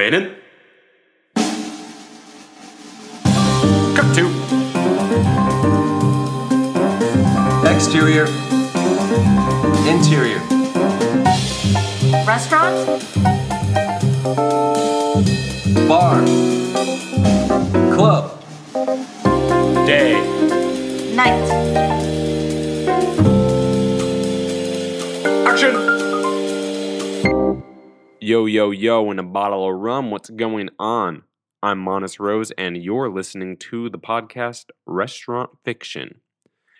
Fannin? Cut two. Exterior. Interior. Restaurant? Bar. Club. Day. Night? Yo, yo, yo, and a bottle of rum. What's going on? I'm Monis Rose, and you're listening to the podcast Restaurant Fiction.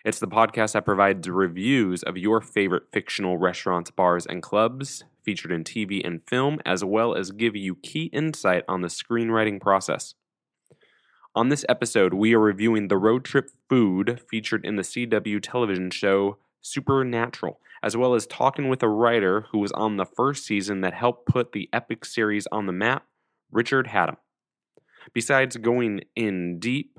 It's the podcast that provides reviews of your favorite fictional restaurants, bars, and clubs featured in TV and film, as well as give you key insight on the screenwriting process. On this episode, we are reviewing the road trip food featured in the CW television show Supernatural, as well as talking with a writer who was on the first season that helped put the epic series on the map, Richard Hatem. Besides going in deep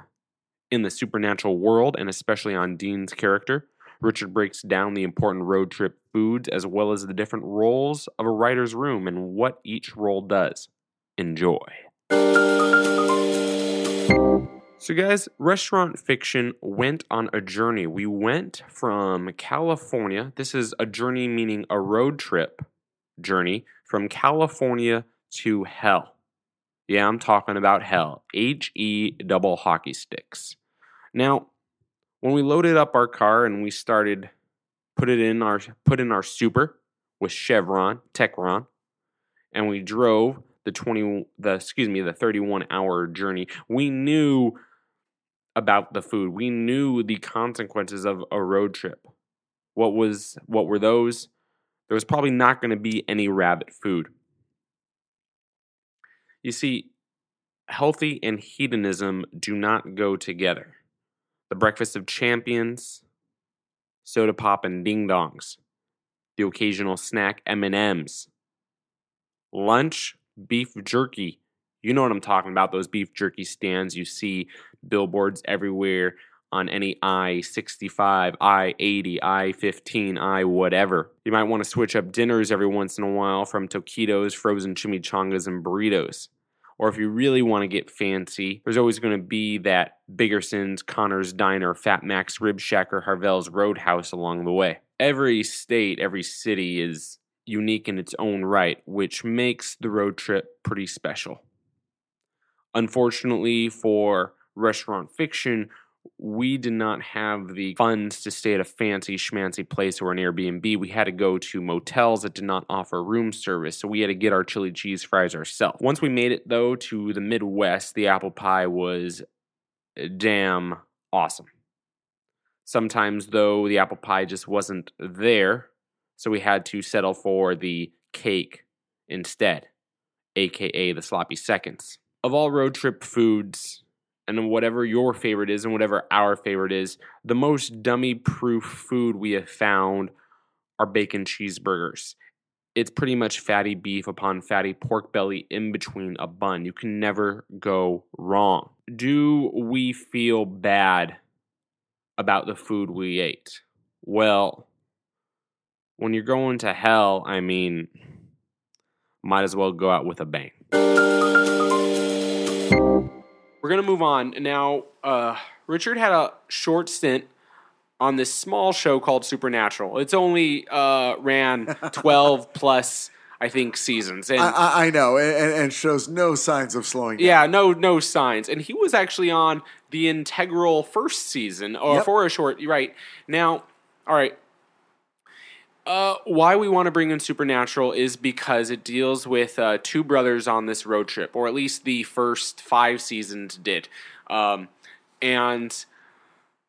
in the supernatural world and especially on Dean's character, Richard breaks down the important road trip foods as well as the different roles of a writer's room and what each role does. Enjoy. So, guys, Restaurant Fiction went on a journey. We went from California. This is a journey meaning a road trip journey from California to hell. Yeah, I'm talking about hell. H E double hockey sticks. Now, when we loaded up our car and we started put it in our put in our super with Chevron, Techron, and we drove the 20 the excuse me, the 31 hour journey, we knew about the food. We knew the consequences of a road trip. What was what were those? There was probably not going to be any rabbit food. You see, healthy and hedonism do not go together. The breakfast of champions, soda pop and ding dongs, the occasional snack M&Ms, lunch beef jerky. You know what I'm talking about, those beef jerky stands you see billboards everywhere on any I 65, I 80, I 15, I whatever. You might want to switch up dinners every once in a while from taquitos, frozen chimichangas, and burritos. Or if you really want to get fancy, there's always going to be that Biggerson's, Connor's Diner, Fat Max Rib Shack, or Harvelle's Roadhouse along the way. Every state, every city is unique in its own right, which makes the road trip pretty special. Unfortunately for restaurant fiction, we did not have the funds to stay at a fancy schmancy place or an Airbnb. We had to go to motels that did not offer room service, so we had to get our chili cheese fries ourselves. Once we made it though to the Midwest, the apple pie was damn awesome. Sometimes though, the apple pie just wasn't there, so we had to settle for the cake instead, aka the sloppy seconds. Of all road trip foods, and whatever your favorite is and whatever our favorite is, the most dummy proof food we have found are bacon cheeseburgers. It's pretty much fatty beef upon fatty pork belly in between a bun. You can never go wrong. Do we feel bad about the food we ate? Well, when you're going to hell, I mean, might as well go out with a bang. We're gonna move on now. Uh, Richard had a short stint on this small show called Supernatural. It's only uh, ran twelve plus, I think, seasons. And I, I, I know, and, and shows no signs of slowing down. yeah, no, no signs. And he was actually on the integral first season, or Yep. for a short. Right now, all right. Uh, why we want to bring in Supernatural is because it deals with uh, two brothers on this road trip, or at least the first five seasons did. Um, and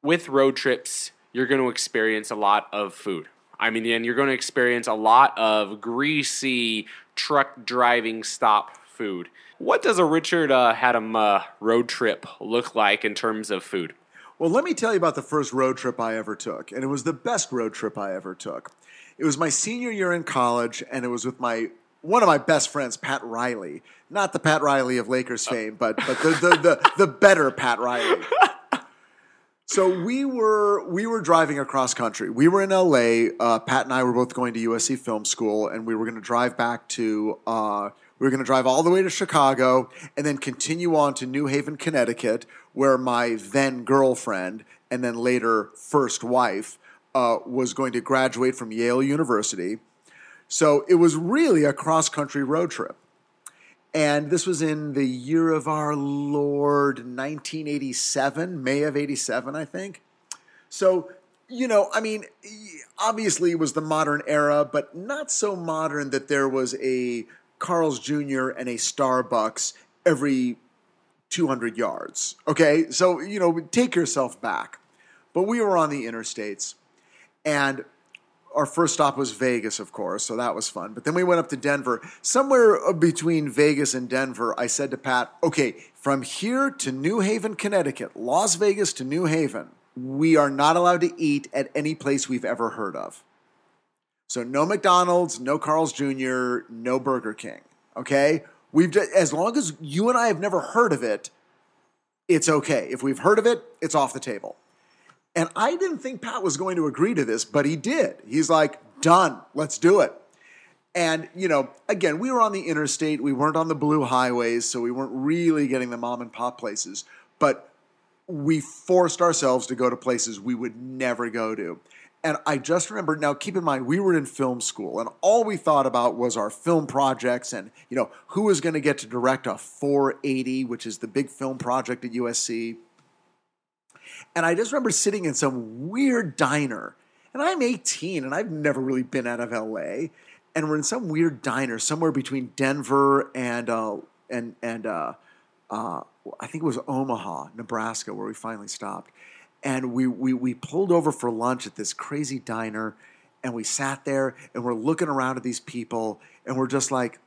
with road trips, you're going to experience a lot of food. I mean, and you're going to experience a lot of greasy truck driving stop food. What does a Richard uh, Hatem uh, road trip look like in terms of food? Well, let me tell you about the first road trip I ever took, and it was the best road trip I ever took. It was my senior year in college, and it was with my one of my best friends, Pat Riley. Not the Pat Riley of Lakers fame, but but the the the, the better Pat Riley. So we were we were driving across country. We were in LA. Uh, Pat and I were both going to USC Film School, and we were going to drive back to. Uh, we were going to drive all the way to Chicago and then continue on to New Haven, Connecticut, where my then girlfriend and then later first wife uh, was going to graduate from Yale University. So it was really a cross country road trip. And this was in the year of our Lord, 1987, May of 87, I think. So, you know, I mean, obviously it was the modern era, but not so modern that there was a Carl's Jr. and a Starbucks every 200 yards. Okay? So, you know, take yourself back. But we were on the interstates, and our first stop was Vegas, of course, so that was fun. But then we went up to Denver. Somewhere uh, between Vegas and Denver, I said to Pat, okay, from here to New Haven, Connecticut, Las Vegas to New Haven, we are not allowed to eat at any place we've ever heard of. So no McDonald's, no Carl's Jr., no Burger King. Okay? We've just, as long as you and I have never heard of it, it's okay. If we've heard of it, it's off the table. And I didn't think Pat was going to agree to this, but he did. He's like, done, let's do it. And, you know, again, we were on the interstate. We weren't on the blue highways, so we weren't really getting the mom and pop places. But we forced ourselves to go to places we would never go to. And I just remember now, keep in mind, we were in film school, and all we thought about was our film projects and, you know, who was going to get to direct a 480, which is the big film project at USC and I just remember sitting in some weird diner. And I'm 18 and I've never really been out of LA. And we're in some weird diner somewhere between Denver and uh, and and uh, uh, I think it was Omaha, Nebraska, where we finally stopped. And we, we we pulled over for lunch at this crazy diner, and we sat there and we're looking around at these people, and we're just like,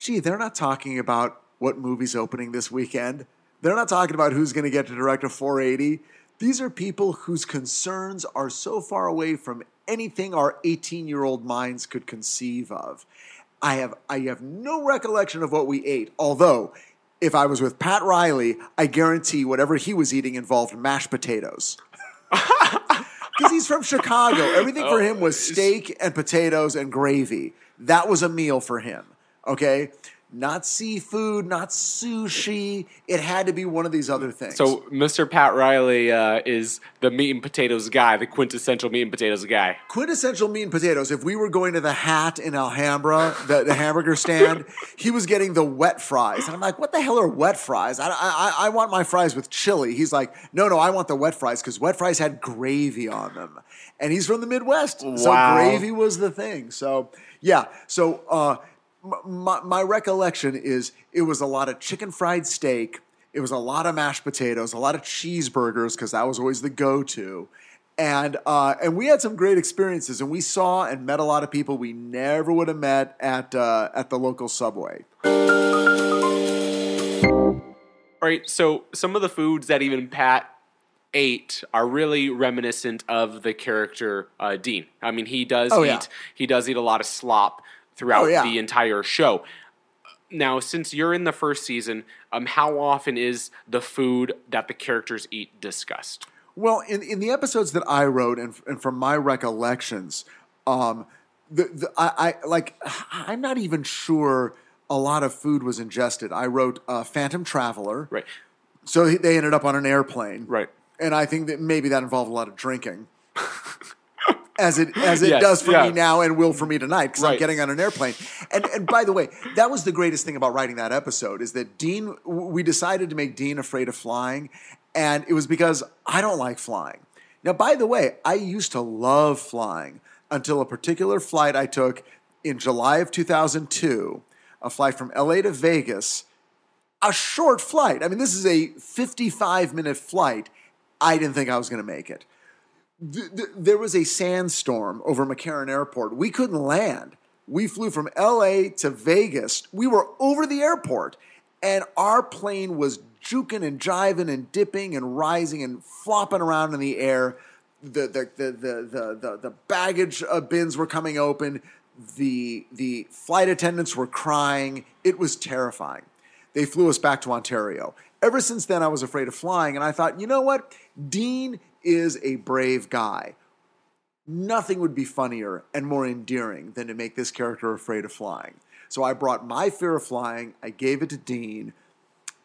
"Gee, they're not talking about what movie's opening this weekend." They're not talking about who's going to get to direct a 480. These are people whose concerns are so far away from anything our 18 year old minds could conceive of. I have, I have no recollection of what we ate, although if I was with Pat Riley, I guarantee whatever he was eating involved mashed potatoes. Because he's from Chicago. Everything for him was steak and potatoes and gravy. That was a meal for him. Okay? Not seafood, not sushi. It had to be one of these other things. So Mr. Pat Riley uh, is the meat and potatoes guy, the quintessential meat and potatoes guy. Quintessential meat and potatoes. If we were going to the Hat in Alhambra, the, the hamburger stand, he was getting the wet fries, and I'm like, "What the hell are wet fries? I, I, I want my fries with chili." He's like, "No, no, I want the wet fries because wet fries had gravy on them." And he's from the Midwest, wow. so gravy was the thing. So yeah, so. Uh, my, my recollection is it was a lot of chicken fried steak. It was a lot of mashed potatoes, a lot of cheeseburgers because that was always the go-to, and uh, and we had some great experiences. And we saw and met a lot of people we never would have met at uh, at the local subway. All right, so some of the foods that even Pat ate are really reminiscent of the character uh, Dean. I mean, he does oh, eat yeah. he does eat a lot of slop throughout Oh, yeah. the entire show. Now, since you're in the first season, um, how often is the food that the characters eat discussed? Well, in, in the episodes that I wrote, and, and from my recollections, um, the, the I, I like I'm not even sure a lot of food was ingested. I wrote uh, Phantom Traveler, Right, so they ended up on an airplane, right. and I think that maybe that involved a lot of drinking. As it as it Yes, does for yeah. me now and will for me tonight because I'm getting on an airplane. And and by the way, that was the greatest thing about writing that episode is that Dean. We decided to make Dean afraid of flying, and it was because I don't like flying. Now, by the way, I used to love flying until a particular flight I took in July of 2002, a flight from LA to Vegas a short flight. I mean, this is a 55 minute flight. I didn't think I was going to make it. Th- th- there was a sandstorm over McCarran Airport. We couldn't land. We flew from LA to Vegas. We were over the airport, and our plane was juking and jiving and dipping and rising and flopping around in the air. The the the the the, the, the baggage uh, bins were coming open. The the flight attendants were crying. It was terrifying they flew us back to Ontario. ever since then, I was afraid of flying, and I thought, you know what? Dean is a brave guy. Nothing would be funnier and more endearing than to make this character afraid of flying. So I brought my fear of flying, I gave it to Dean,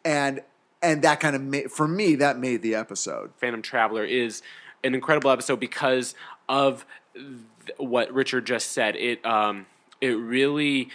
and and that kind of made for me that made the episode. Phantom Traveler is an incredible episode because of th- what Richard just said. It um, it really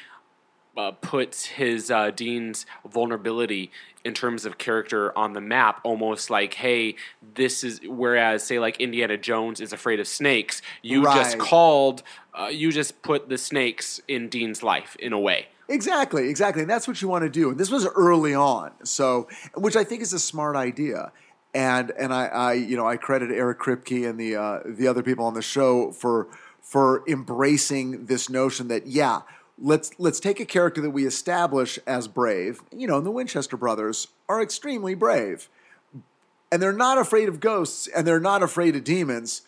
uh, puts his uh, Dean's vulnerability in terms of character on the map, almost like, hey, this is. Whereas, say, like Indiana Jones is afraid of snakes, you just called, uh, you just put the snakes in Dean's life in a way. Exactly, exactly. And that's what you want to do. And this was early on, so which I think is a smart idea. And and I, I you know I credit Eric Kripke and the uh, the other people on the show for for embracing this notion that yeah let's let's take a character that we establish as brave. You know, and the Winchester brothers are extremely brave, and they're not afraid of ghosts, and they're not afraid of demons.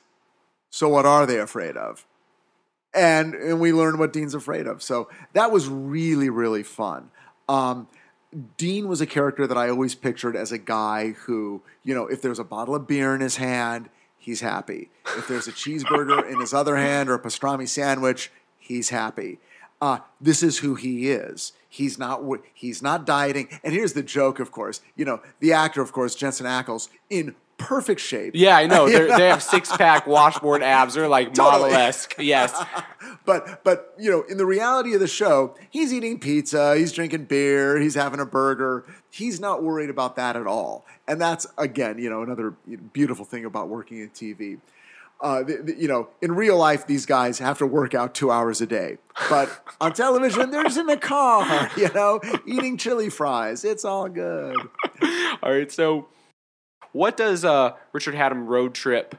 So what are they afraid of? and and we learn what Dean's afraid of. So that was really really fun. Um, Dean was a character that I always pictured as a guy who, you know, if there's a bottle of beer in his hand, he's happy. If there's a cheeseburger in his other hand or a pastrami sandwich, he's happy. Uh, this is who he is. He's not. He's not dieting. And here's the joke, of course. You know, the actor, of course, Jensen Ackles, in perfect shape. Yeah, I know. They have six pack washboard abs. They're like Totally. model esque. Yes. But but you know, in the reality of the show, he's eating pizza, he's drinking beer, he's having a burger. He's not worried about that at all. And that's again, you know, another beautiful thing about working in TV. Uh, the, the- you know, in real life, these guys have to work out two hours a day, but on television, they're just in the car, you know, eating chili fries. It's all good. All right. So, what does uh, Richard Hatem road trip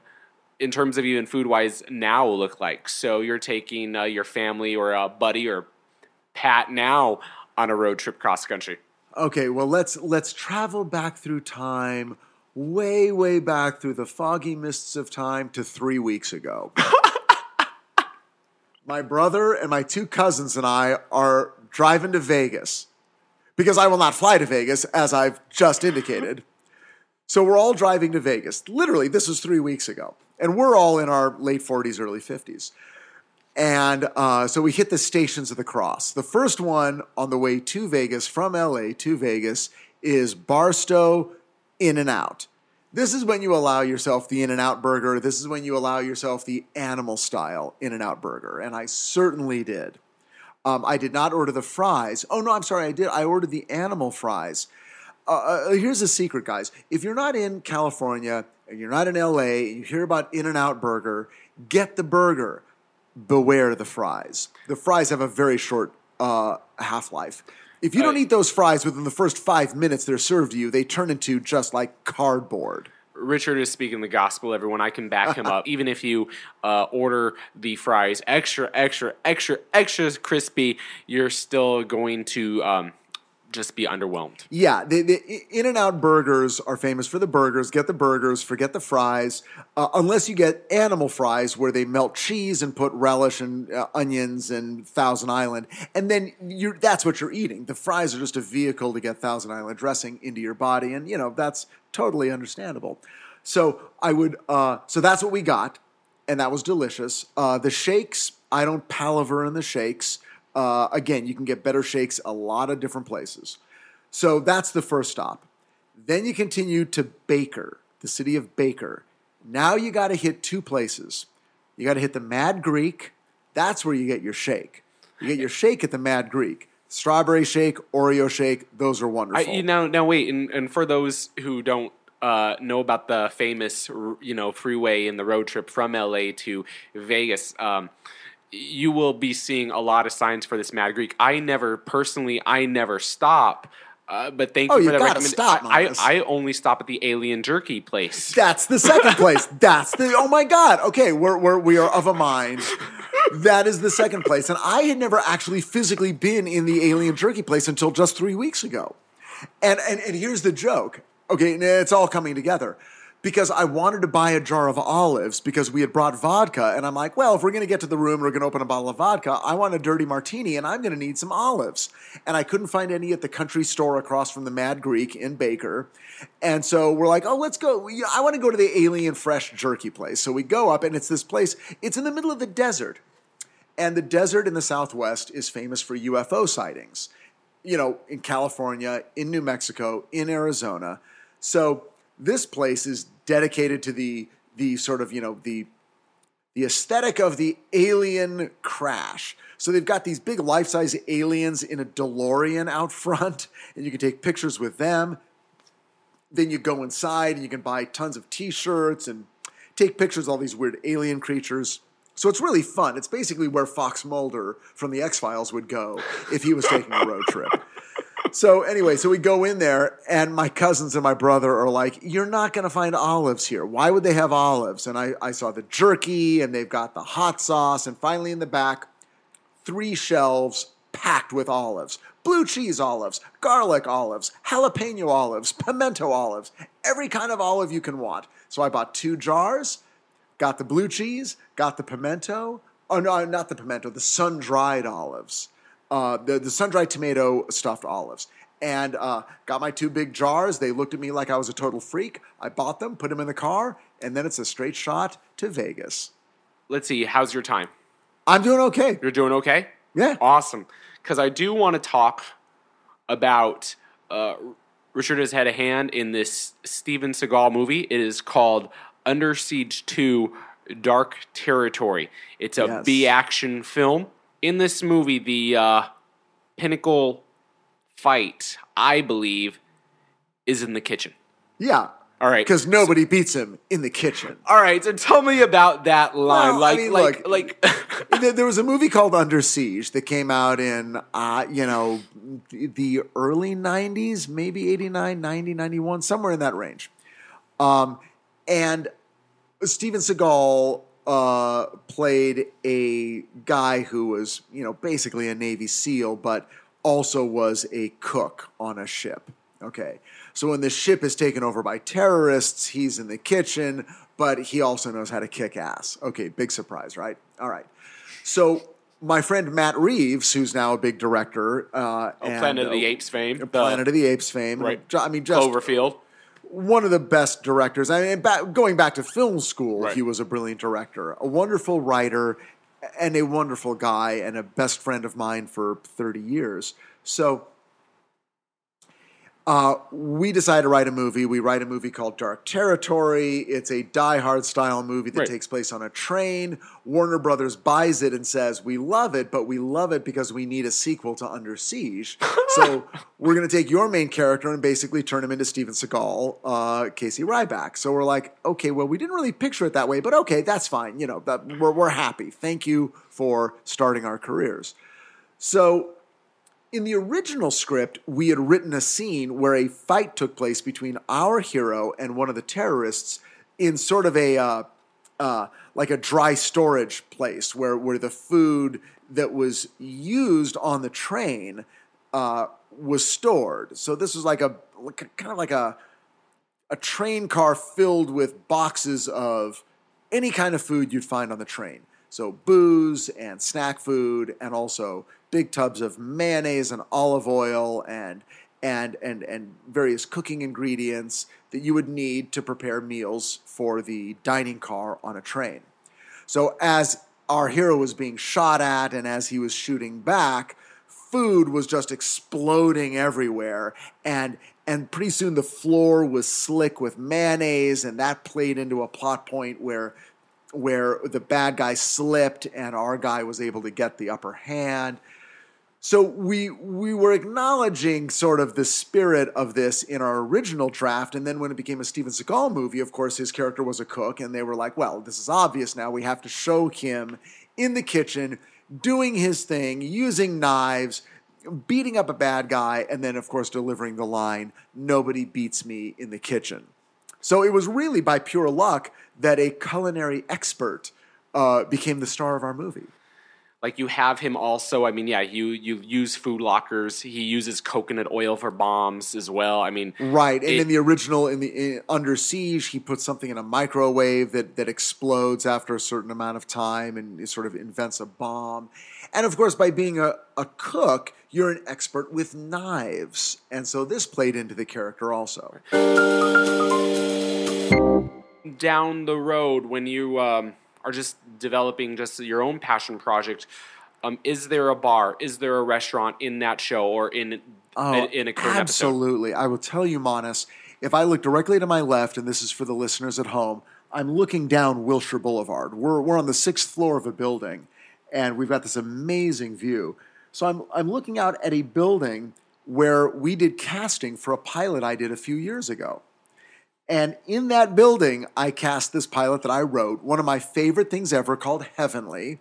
in terms of even food wise now look like? So, you're taking uh, your family or a buddy or Pat now on a road trip cross country. Okay, well let's let's travel back through time, way way back through the foggy mists of time to three weeks ago. my brother and my two cousins and I are driving to Vegas because I will not fly to Vegas, as I've just indicated. So we're all driving to Vegas. Literally, this was three weeks ago, and we're all in our late forties, early fifties. And uh, so we hit the stations of the cross. The first one on the way to Vegas from LA to Vegas is Barstow In and Out. This is when you allow yourself the In and Out burger. This is when you allow yourself the animal style In and Out burger. And I certainly did. Um, I did not order the fries. Oh, no, I'm sorry, I did. I ordered the animal fries. Uh, uh, here's a secret, guys. If you're not in California and you're not in LA, and you hear about In and Out Burger, get the burger. Beware the fries. The fries have a very short uh, half life. If you don't eat those fries within the first five minutes they're served to you, they turn into just like cardboard. Richard is speaking the gospel, everyone. I can back him up. Even if you uh, order the fries extra, extra, extra, extra crispy, you're still going to um, just be underwhelmed. Yeah, the, the In and Out burgers are famous for the burgers. Get the burgers, forget the fries, uh, unless you get animal fries where they melt cheese and put relish and uh, onions and Thousand Island, and then that's what you're eating. The fries are just a vehicle to get Thousand Island dressing into your body, and you know that's totally understandable. So I would, uh, so that's what we got, and that was delicious. Uh, the shakes, I don't palaver in the shakes. Uh, again, you can get better shakes a lot of different places. So that's the first stop. Then you continue to Baker, the city of Baker. Now you got to hit two places. You got to hit the Mad Greek. That's where you get your shake. You get your shake at the Mad Greek. Strawberry shake, Oreo shake, those are I, wonderful. you now, now wait, and, and for those who don't uh, know about the famous, you know, freeway and the road trip from LA to Vegas, um, you will be seeing a lot of signs for this Mad Greek. I never personally, I never stop. Uh, but thank Oh, you for that recommendation. stop, I, Marcus. I only stop at the Alien Jerky place. That's the second place. That's the oh my god. Okay, we're, we're we are of a mind. That is the second place, and I had never actually physically been in the alien jerky place until just three weeks ago. And and and here's the joke. Okay, it's all coming together because I wanted to buy a jar of olives because we had brought vodka. And I'm like, well, if we're going to get to the room, we're going to open a bottle of vodka. I want a dirty martini and I'm going to need some olives. And I couldn't find any at the country store across from the Mad Greek in Baker. And so we're like, oh, let's go. I want to go to the Alien Fresh Jerky place. So we go up and it's this place, it's in the middle of the desert. And the desert in the Southwest is famous for UFO sightings, you know, in California, in New Mexico, in Arizona. So this place is dedicated to the the sort of you know the the aesthetic of the alien crash. So they've got these big life size aliens in a DeLorean out front, and you can take pictures with them. Then you go inside and you can buy tons of t shirts and take pictures of all these weird alien creatures. So it's really fun. It's basically where Fox Mulder from the X Files would go if he was taking a road trip. So anyway, so we go in there, and my cousins and my brother are like, "You're not going to find olives here. Why would they have olives?" And I, I saw the jerky, and they've got the hot sauce, and finally in the back, three shelves packed with olives blue cheese olives, garlic olives, jalapeno olives, pimento olives, every kind of olive you can want. So I bought two jars, got the blue cheese, got the pimento. Oh, no, not the pimento, the sun dried olives, uh, the, the sun dried tomato stuffed olives. And uh, got my two big jars. They looked at me like I was a total freak. I bought them, put them in the car, and then it's a straight shot to Vegas. Let's see. How's your time? I'm doing okay. You're doing okay. Yeah. Awesome. Because I do want to talk about. Uh, Richard has had a hand in this Steven Seagal movie. It is called Under Siege 2 Dark Territory. It's a Yes. B action film. In this movie, the uh, pinnacle fight, I believe, is in the kitchen. Yeah. All right. Because nobody beats him in the kitchen. All right, so tell me about that line. Well, I like, mean, like, like. there there was a movie called Under Siege that came out in, uh, you know, the early 90s, maybe 89, 90, 91, somewhere in that range. Um, and Steven Seagal uh, played a guy who was, you know, basically a Navy SEAL, but also was a cook on a ship. Okay. So when the ship is taken over by terrorists, he's in the kitchen, but he also knows how to kick ass. Okay, big surprise, right? All right. So my friend Matt Reeves, who's now a big director, uh, and, Planet of the uh, Apes fame. the Planet of the Apes fame, Right. I mean, just Cloverfield. One of the best directors. I mean, back, going back to film school, Right. he was a brilliant director, a wonderful writer, and a wonderful guy, and a best friend of mine for 30 years. So uh, we decide to write a movie. We write a movie called Dark Territory. It's a Die Hard style movie that Right. takes place on a train. Warner Brothers buys it and says, We love it, but we love it because we need a sequel to Under Siege. so we're going to take your main character and basically turn him into Steven Seagal, uh, Casey Ryback. So we're like, Okay, well, we didn't really picture it that way, but okay, that's fine. You know, that, we're, we're happy. Thank you for starting our careers. So in the original script, we had written a scene where a fight took place between our hero and one of the terrorists in sort of a uh, uh, like a dry storage place where where the food that was used on the train uh, was stored. So this was like a kind of like a a train car filled with boxes of any kind of food you'd find on the train. So booze and snack food, and also big tubs of mayonnaise and olive oil and and and and various cooking ingredients that you would need to prepare meals for the dining car on a train. So as our hero was being shot at and as he was shooting back, food was just exploding everywhere and and pretty soon the floor was slick with mayonnaise and that played into a plot point where where the bad guy slipped and our guy was able to get the upper hand. So we we were acknowledging sort of the spirit of this in our original draft, and then when it became a Steven Seagal movie, of course his character was a cook, and they were like, "Well, this is obvious now. We have to show him in the kitchen doing his thing, using knives, beating up a bad guy, and then of course delivering the line, "Nobody beats me in the kitchen." So it was really by pure luck that a culinary expert uh, became the star of our movie. like you have him also. I mean, yeah, you you use food lockers. He uses coconut oil for bombs as well. I mean, Right, and It- in the original, in the in, Under Siege, he puts something in a microwave that that explodes after a certain amount of time, and sort of invents a bomb. And of course, by being a, a cook, you're an expert with knives, and so this played into the character also. Down the road when you um, are just developing just your own passion project. Um, is there a bar? Is there a restaurant in that show or in in a current episode? Oh, absolutely. I will tell you, Monis, if I look directly to my left, and this is for the listeners at home, I'm looking down Wilshire Boulevard. We're, we're on the sixth floor of a building, and we've got this amazing view. So I'm, I'm looking out at a building where we did casting for a pilot I did a few years ago. And in that building, I cast this pilot that I wrote, one of my favorite things ever called Heavenly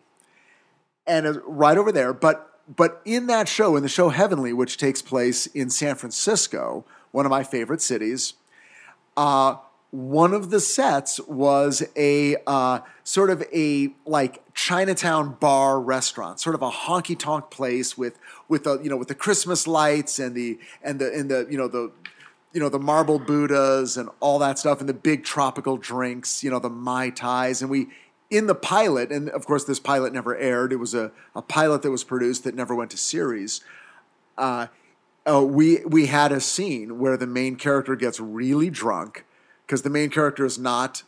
and right over there. But but in that show, in the show Heavenly, which takes place in San Francisco, one of my favorite cities, uh, one of the sets was a uh, sort of a like Chinatown bar restaurant, sort of a honky tonk place with with the you know with the Christmas lights and the and the and the you know the you know the marble Buddhas and all that stuff and the big tropical drinks, you know the mai tais, and we in the pilot, and of course this pilot never aired. It was a, a pilot that was produced that never went to series. Uh, uh, we we had a scene where the main character gets really drunk because the main character is not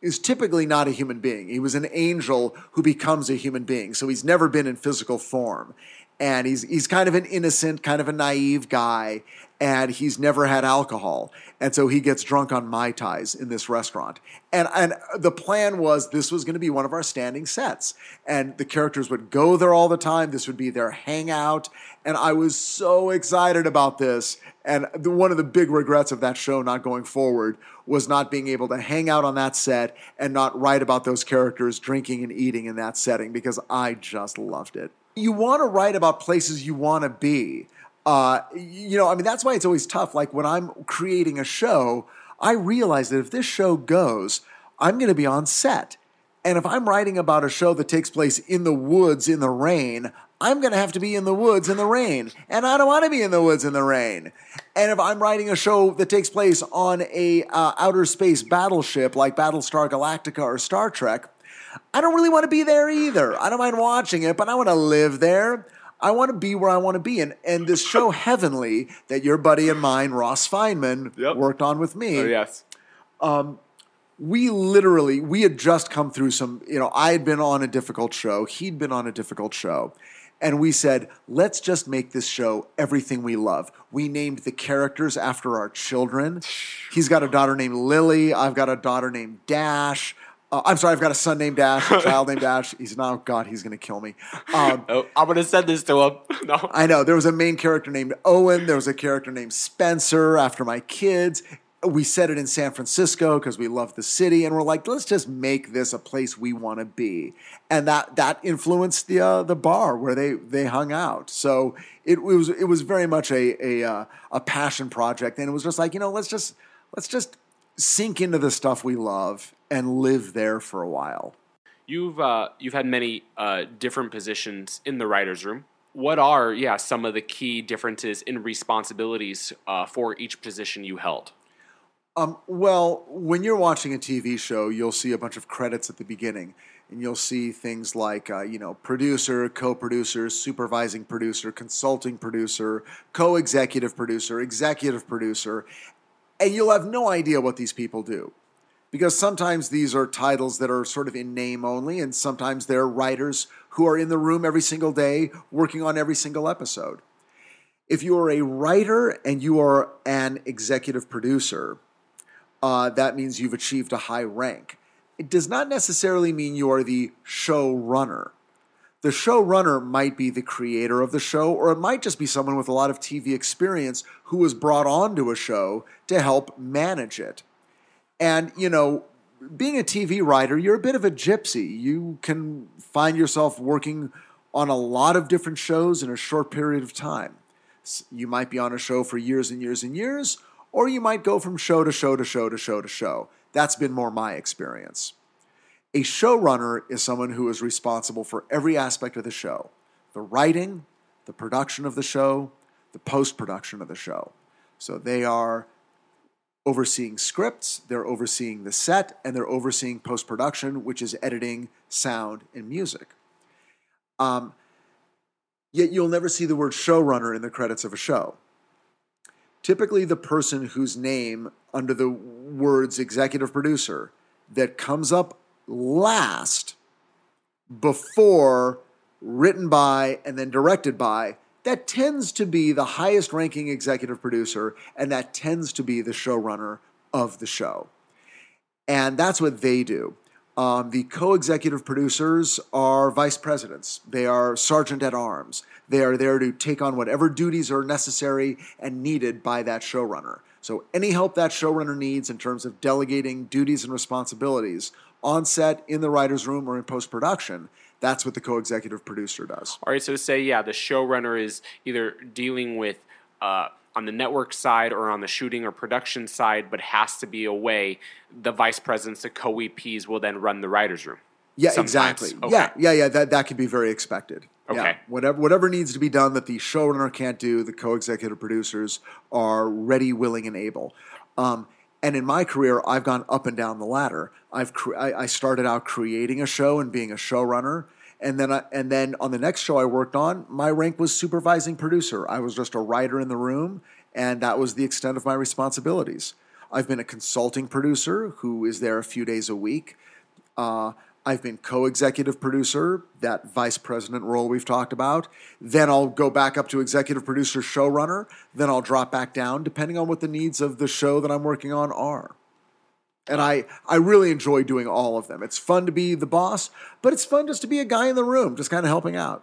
is typically not a human being. He was an angel who becomes a human being, so he's never been in physical form, and he's he's kind of an innocent, kind of a naive guy, and he's never had alcohol, and so he gets drunk on mai tais in this restaurant, and and the plan was this was going to be one of our standing sets, and the characters would go there all the time. This would be their hangout, and I was so excited about this. And the, one of the big regrets of that show not going forward was not being able to hang out on that set and not write about those characters drinking and eating in that setting because I just loved it. You want to write about places you want to be. Uh, you know, I mean, that's why it's always tough. Like when I'm creating a show, I realize that if this show goes, I'm going to be on set. And if I'm writing about a show that takes place in the woods in the rain, I'm going to have to be in the woods in the rain. And I don't want to be in the woods in the rain. And if I'm writing a show that takes place on a uh, outer space battleship like Battlestar Galactica or Star Trek, I don't really want to be there either. I don't mind watching it, but I want to live there. I want to be where I want to be. And, and this show, Heavenly, that your buddy and mine, Ross Feynman, Yep. worked on with me Oh, yes. Um, we literally we had just come through some you know i had been on a difficult show he'd been on a difficult show and we said let's just make this show everything we love we named the characters after our children he's got a daughter named lily i've got a daughter named dash uh, i'm sorry i've got a son named dash a child named dash he's now god he's going to kill me um, Oh, I'm gonna send this to him. no. I know. There was a main character named Owen. There was a character named Spencer after my kids. We set it in San Francisco because we love the city, and we're like, let's just make this a place we want to be, and that that influenced the uh, the bar where they they hung out. So it, was it was very much a a uh, a passion project, and it was just like you know let's just let's just sink into the stuff we love and live there for a while. You've uh, you've had many uh, different positions in the writers' room. What are yeah some of the key differences in responsibilities uh, for each position you held? Um, well, when you're watching a TV show, you'll see a bunch of credits at the beginning, and you'll see things like, uh, you know, producer, co-producer, supervising producer, consulting producer, co-executive producer, executive producer, and you'll have no idea what these people do. Because sometimes these are titles that are sort of in name only, and sometimes they're writers who are in the room every single day working on every single episode. If you are a writer and you are an executive producer, uh, that means you've achieved a high rank. It does not necessarily mean you are the showrunner. The showrunner might be the creator of the show, or it might just be someone with a lot of TV experience who was brought onto a show to help manage it. And, you know, being a TV writer, you're a bit of a gypsy. You can find yourself working on a lot of different shows in a short period of time. You might be on a show for years and years and years, or you might go from show to show to show to show to show. That's been more my experience. A showrunner is someone who is responsible for every aspect of the show the writing, the production of the show, the post production of the show. So they are overseeing scripts, they're overseeing the set, and they're overseeing post production, which is editing, sound, and music. Um, yet you'll never see the word showrunner in the credits of a show. Typically, the person whose name under the words executive producer that comes up last before written by and then directed by that tends to be the highest ranking executive producer and that tends to be the showrunner of the show. And that's what they do. Um, the co executive producers are vice presidents, they are sergeant at arms. They are there to take on whatever duties are necessary and needed by that showrunner. So, any help that showrunner needs in terms of delegating duties and responsibilities on set, in the writer's room, or in post production, that's what the co executive producer does. All right, so say, yeah, the showrunner is either dealing with uh, on the network side or on the shooting or production side, but has to be away. The vice presidents, the co EPs, will then run the writer's room. Yeah, Sometimes. exactly. Okay. Yeah, yeah, yeah. That that can be very expected. Yeah. Okay. Whatever whatever needs to be done that the showrunner can't do, the co-executive producers are ready, willing, and able. Um, and in my career, I've gone up and down the ladder. I've cre- I, I started out creating a show and being a showrunner, and then I, and then on the next show I worked on, my rank was supervising producer. I was just a writer in the room, and that was the extent of my responsibilities. I've been a consulting producer who is there a few days a week. Uh, I've been co-executive producer, that vice president role we've talked about. Then I'll go back up to executive producer, showrunner. Then I'll drop back down, depending on what the needs of the show that I'm working on are. And I, I really enjoy doing all of them. It's fun to be the boss, but it's fun just to be a guy in the room, just kind of helping out.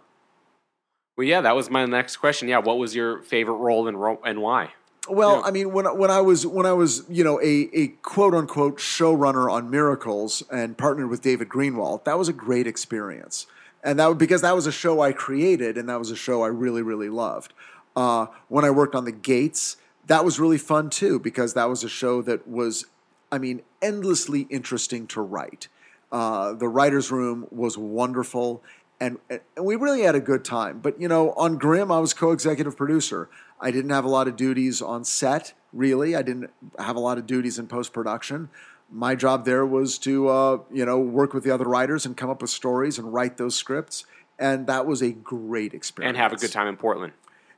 Well, yeah, that was my next question. Yeah, what was your favorite role and, ro- and why? Well, Yeah. I mean, when when I was when I was you know a a quote unquote showrunner on Miracles and partnered with David Greenwalt, that was a great experience, and that because that was a show I created and that was a show I really really loved. Uh, when I worked on The Gates, that was really fun too because that was a show that was, I mean, endlessly interesting to write. Uh, the writers' room was wonderful, and, and we really had a good time. But you know, on Grimm, I was co-executive producer. I didn't have a lot of duties on set, really. I didn't have a lot of duties in post production. My job there was to, uh, you know, work with the other writers and come up with stories and write those scripts, and that was a great experience. And have a good time in Portland.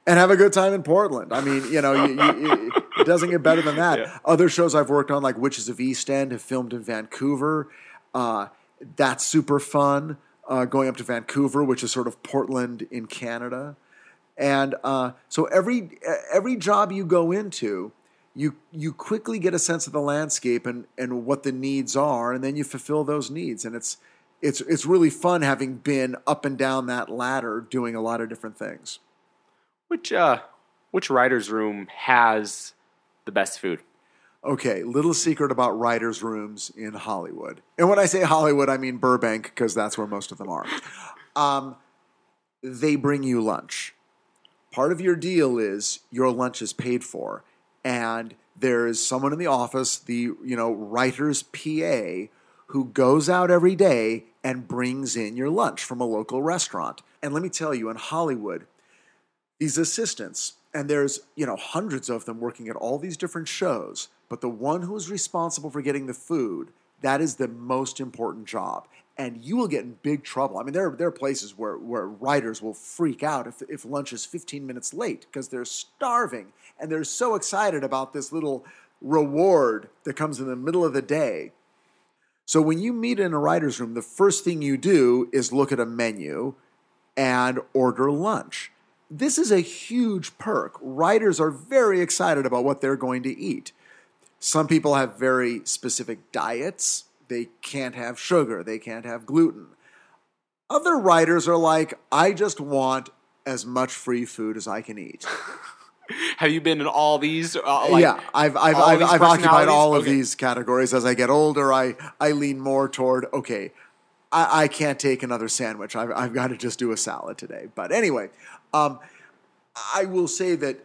and have a good time in Portland. I mean, you know, you, you, it doesn't get better than that. Yeah. Other shows I've worked on, like Witches of East End, have filmed in Vancouver. Uh, that's super fun. Uh, going up to Vancouver, which is sort of Portland in Canada, and uh, so every every job you go into, you you quickly get a sense of the landscape and and what the needs are, and then you fulfill those needs, and it's it's it's really fun having been up and down that ladder, doing a lot of different things. Which uh, which writer's room has the best food? Okay, little secret about writers' rooms in Hollywood. And when I say Hollywood, I mean Burbank because that's where most of them are. Um, they bring you lunch. Part of your deal is your lunch is paid for, and there is someone in the office, the you know writer's PA, who goes out every day and brings in your lunch from a local restaurant. And let me tell you, in Hollywood, these assistants, and there's you know hundreds of them working at all these different shows, but the one who is responsible for getting the food, that is the most important job. And you will get in big trouble. I mean, there, are, there are places where, where writers will freak out if, if lunch is 15 minutes late because they're starving and they're so excited about this little reward that comes in the middle of the day. So when you meet in a writer's room, the first thing you do is look at a menu and order lunch. This is a huge perk. Writers are very excited about what they're going to eat. Some people have very specific diets. They can't have sugar, they can't have gluten. Other writers are like, I just want as much free food as I can eat. Have you been in all these? Uh, like, yeah, I've I've I've, I've occupied all of these categories. As I get older, I I lean more toward okay, I, I can't take another sandwich. I've I've got to just do a salad today. But anyway, um, I will say that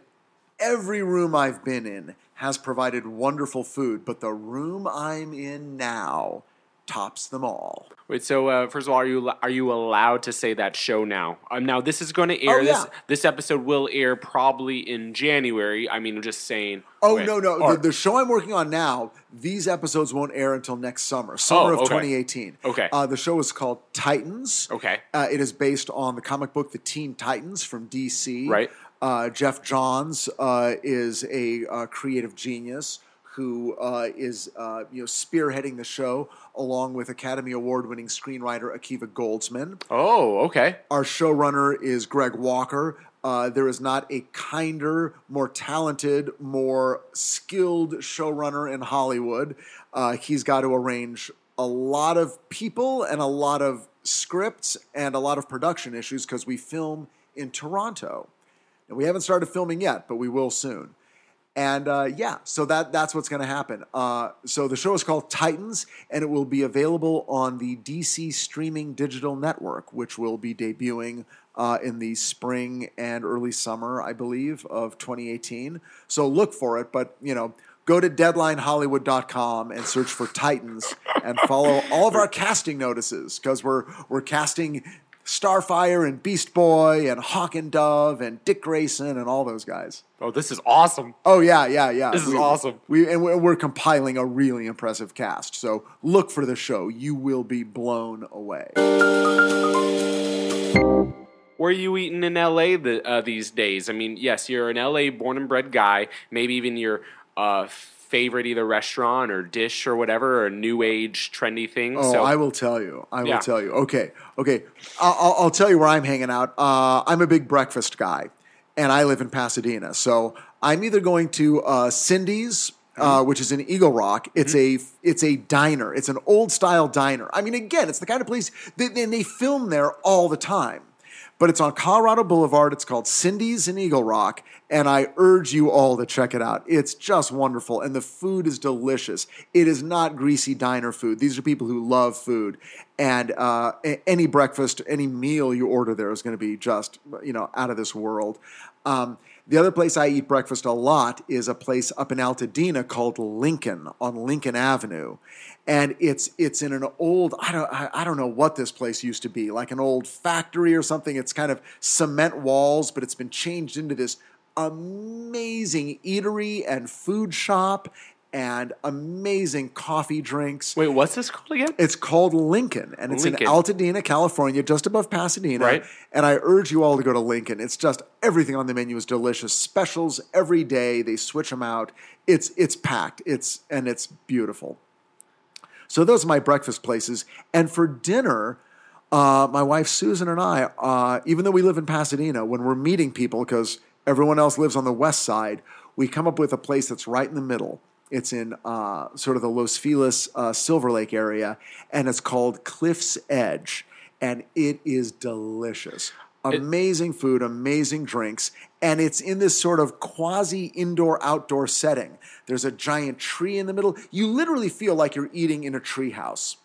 every room I've been in has provided wonderful food, but the room I'm in now tops them all. Wait, so uh, first of all, are you are you allowed to say that show now? Um, now this is going to air. Oh, This this episode will air probably in January. I mean, I'm just saying. Oh Wait, no no or- the, the show I'm working on now. These episodes won't air until next summer, summer Oh, of okay. 2018. Okay. Uh, the show is called Titans. Okay. Uh, it is based on the comic book The Teen Titans from DC. Right. Uh, Geoff Johns uh, is a uh, creative genius who uh, is uh, you know spearheading the show along with Academy Award winning screenwriter Akiva Goldsman. Oh, okay. Our showrunner is Greg Walker. Uh, there is not a kinder, more talented, more skilled showrunner in Hollywood. Uh, he's got to arrange a lot of people and a lot of scripts and a lot of production issues because we film in Toronto. And we haven't started filming yet, but we will soon. And uh, yeah, so that that's what's going to happen. Uh, so the show is called Titans, and it will be available on the DC streaming digital network, which will be debuting uh, in the spring and early summer, I believe, of 2018. So look for it, but you know. Go to deadlinehollywood.com and search for Titans and follow all of our casting notices because we're we're casting Starfire and Beast Boy and Hawk and Dove and Dick Grayson and all those guys. Oh, this is awesome. Oh yeah, yeah, yeah. This is awesome. We and we're, we're compiling a really impressive cast. So look for the show. You will be blown away. Where are you eating in LA the, uh, these days? I mean, yes, you're an LA born and bred guy. Maybe even your uh, favorite either restaurant or dish or whatever, or new age trendy thing. Oh, so I will tell you. I will Yeah. tell you. Okay, okay. I'll, I'll, tell you where I'm hanging out. Uh, I'm a big breakfast guy, and I live in Pasadena. So I'm either going to uh, Cindy's. Uh, which is in Eagle Rock. It's a it's a diner. It's an old style diner. I mean, again, it's the kind of place that and they film there all the time. But it's on Colorado Boulevard. It's called Cindy's in Eagle Rock, and I urge you all to check it out. It's just wonderful, and the food is delicious. It is not greasy diner food. These are people who love food, and uh, any breakfast, any meal you order there is going to be just you know out of this world. Um, the other place I eat breakfast a lot is a place up in Altadena called Lincoln on Lincoln Avenue, and it's it's in an old I don't I, don't know what this place used to be like an old factory or something. It's kind of cement walls, but it's been changed into this amazing eatery and food shop and amazing coffee drinks. wait, what's this called again? It's called Lincoln, and it's Lincoln. in Altadena, California, just above Pasadena. Right. And I urge you all to go to Lincoln. It's just everything on the menu is delicious. Specials every day. They switch them out. It's it's packed. It's and it's beautiful. So those are my breakfast places. And for dinner, uh, my wife Susan and I, uh, even though we live in Pasadena, when we're meeting people, because everyone else lives on the west side, we come up with a place that's right in the middle. It's in uh, sort of the Los Feliz uh, Silver Lake area, and it's called Cliff's Edge, and it is delicious. Amazing food, amazing drinks, and it's in this sort of quasi indoor outdoor setting. There's a giant tree in the middle. You literally feel like you're eating in a tree house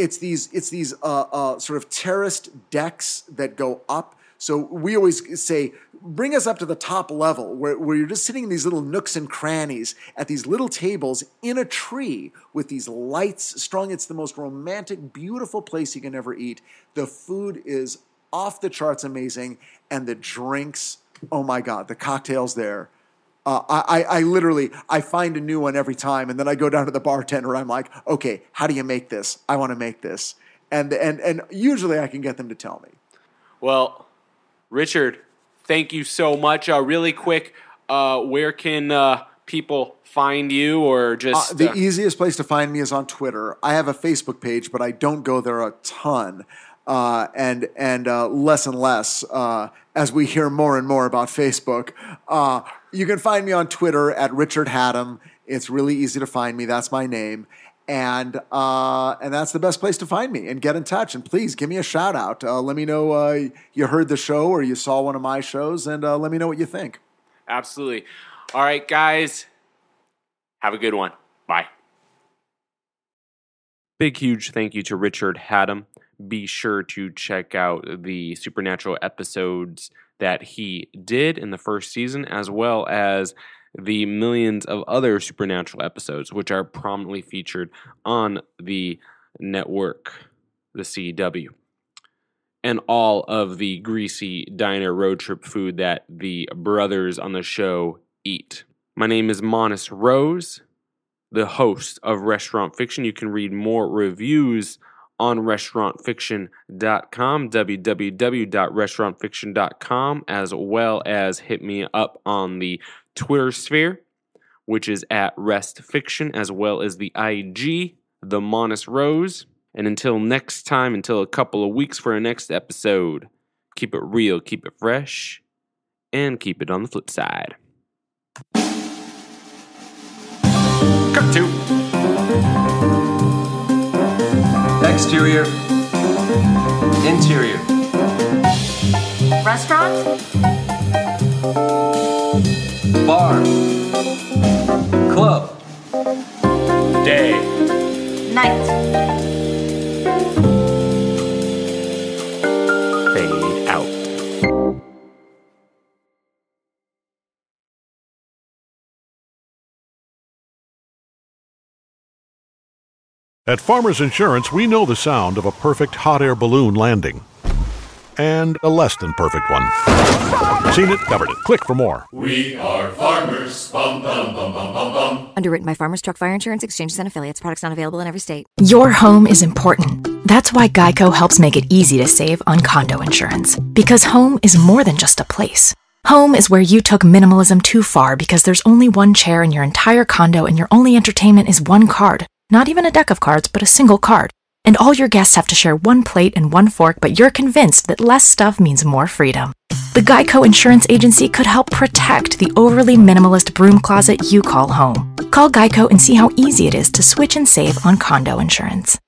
it's these it's these uh, uh, sort of terraced decks that go up. So we always say, bring us up to the top level where, where you're just sitting in these little nooks and crannies at these little tables in a tree with these lights strung. It's the most romantic, beautiful place you can ever eat. The food is off the charts amazing, and the drinks, oh my God, the cocktails there. Uh, I, I literally I find a new one every time, and then I go down to the bartender. I'm like, okay, how do you make this? I want to make this, and and and usually I can get them to tell me. Well, Richard, thank you so much. Uh, really quick, uh, where can uh, people find you or Uh, just the uh, easiest place to find me is on Twitter. I have a Facebook page, but I don't go there a ton, uh, and and uh, less and less uh, as we hear more and more about Facebook. Uh, you can find me on Twitter at Richard Hatem. It's really easy to find me. That's my name. And uh, and that's the best place to find me. And get in touch. And please give me a shout out. Let me know you heard the show or you saw one of my shows, and let me know what you think. absolutely? All right, guys, have a good one. Bye. Big, huge thank you to Richard Hatem. Be sure to check out the supernatural episodes that he did in the first season, as well as the millions of other supernatural episodes, which are prominently featured on the Network, the CW, and all of the greasy diner road trip food that the brothers on the show eat. My name is Monis Rose, the host of Restaurant Fiction. You can read more reviews on restaurantfiction.com, www.restaurantfiction.com, as well as hit me up on the Twitter sphere, which is at Rest Fiction, as well as the IG, the Monis Rose. And until next time, until a couple of weeks for our next episode, keep it real, keep it fresh, and keep it on the flip side. Cut to. Exterior. Interior. Restaurant? Bar. Club. Day. Night. At Farmers Insurance, we know the sound of a perfect hot air balloon landing. And a less than perfect one. Seen it, covered it. Click for more. We are farmers. Bum, bum, bum, bum, bum, bum. Underwritten by Farmers Truck Fire Insurance Exchanges and Affiliates. Products not available in every state. Your home is important. That's why Geico helps make it easy to save on condo insurance. Because home is more than just a place. Home is where you took minimalism too far because there's only one chair in your entire condo and your only entertainment is one card. Not even a deck of cards, but a single card. And all your guests have to share one plate and one fork, but you're convinced that less stuff means more freedom. The Geico Insurance Agency could help protect the overly minimalist broom closet you call home. Call Geico and see how easy it is to switch and save on condo insurance.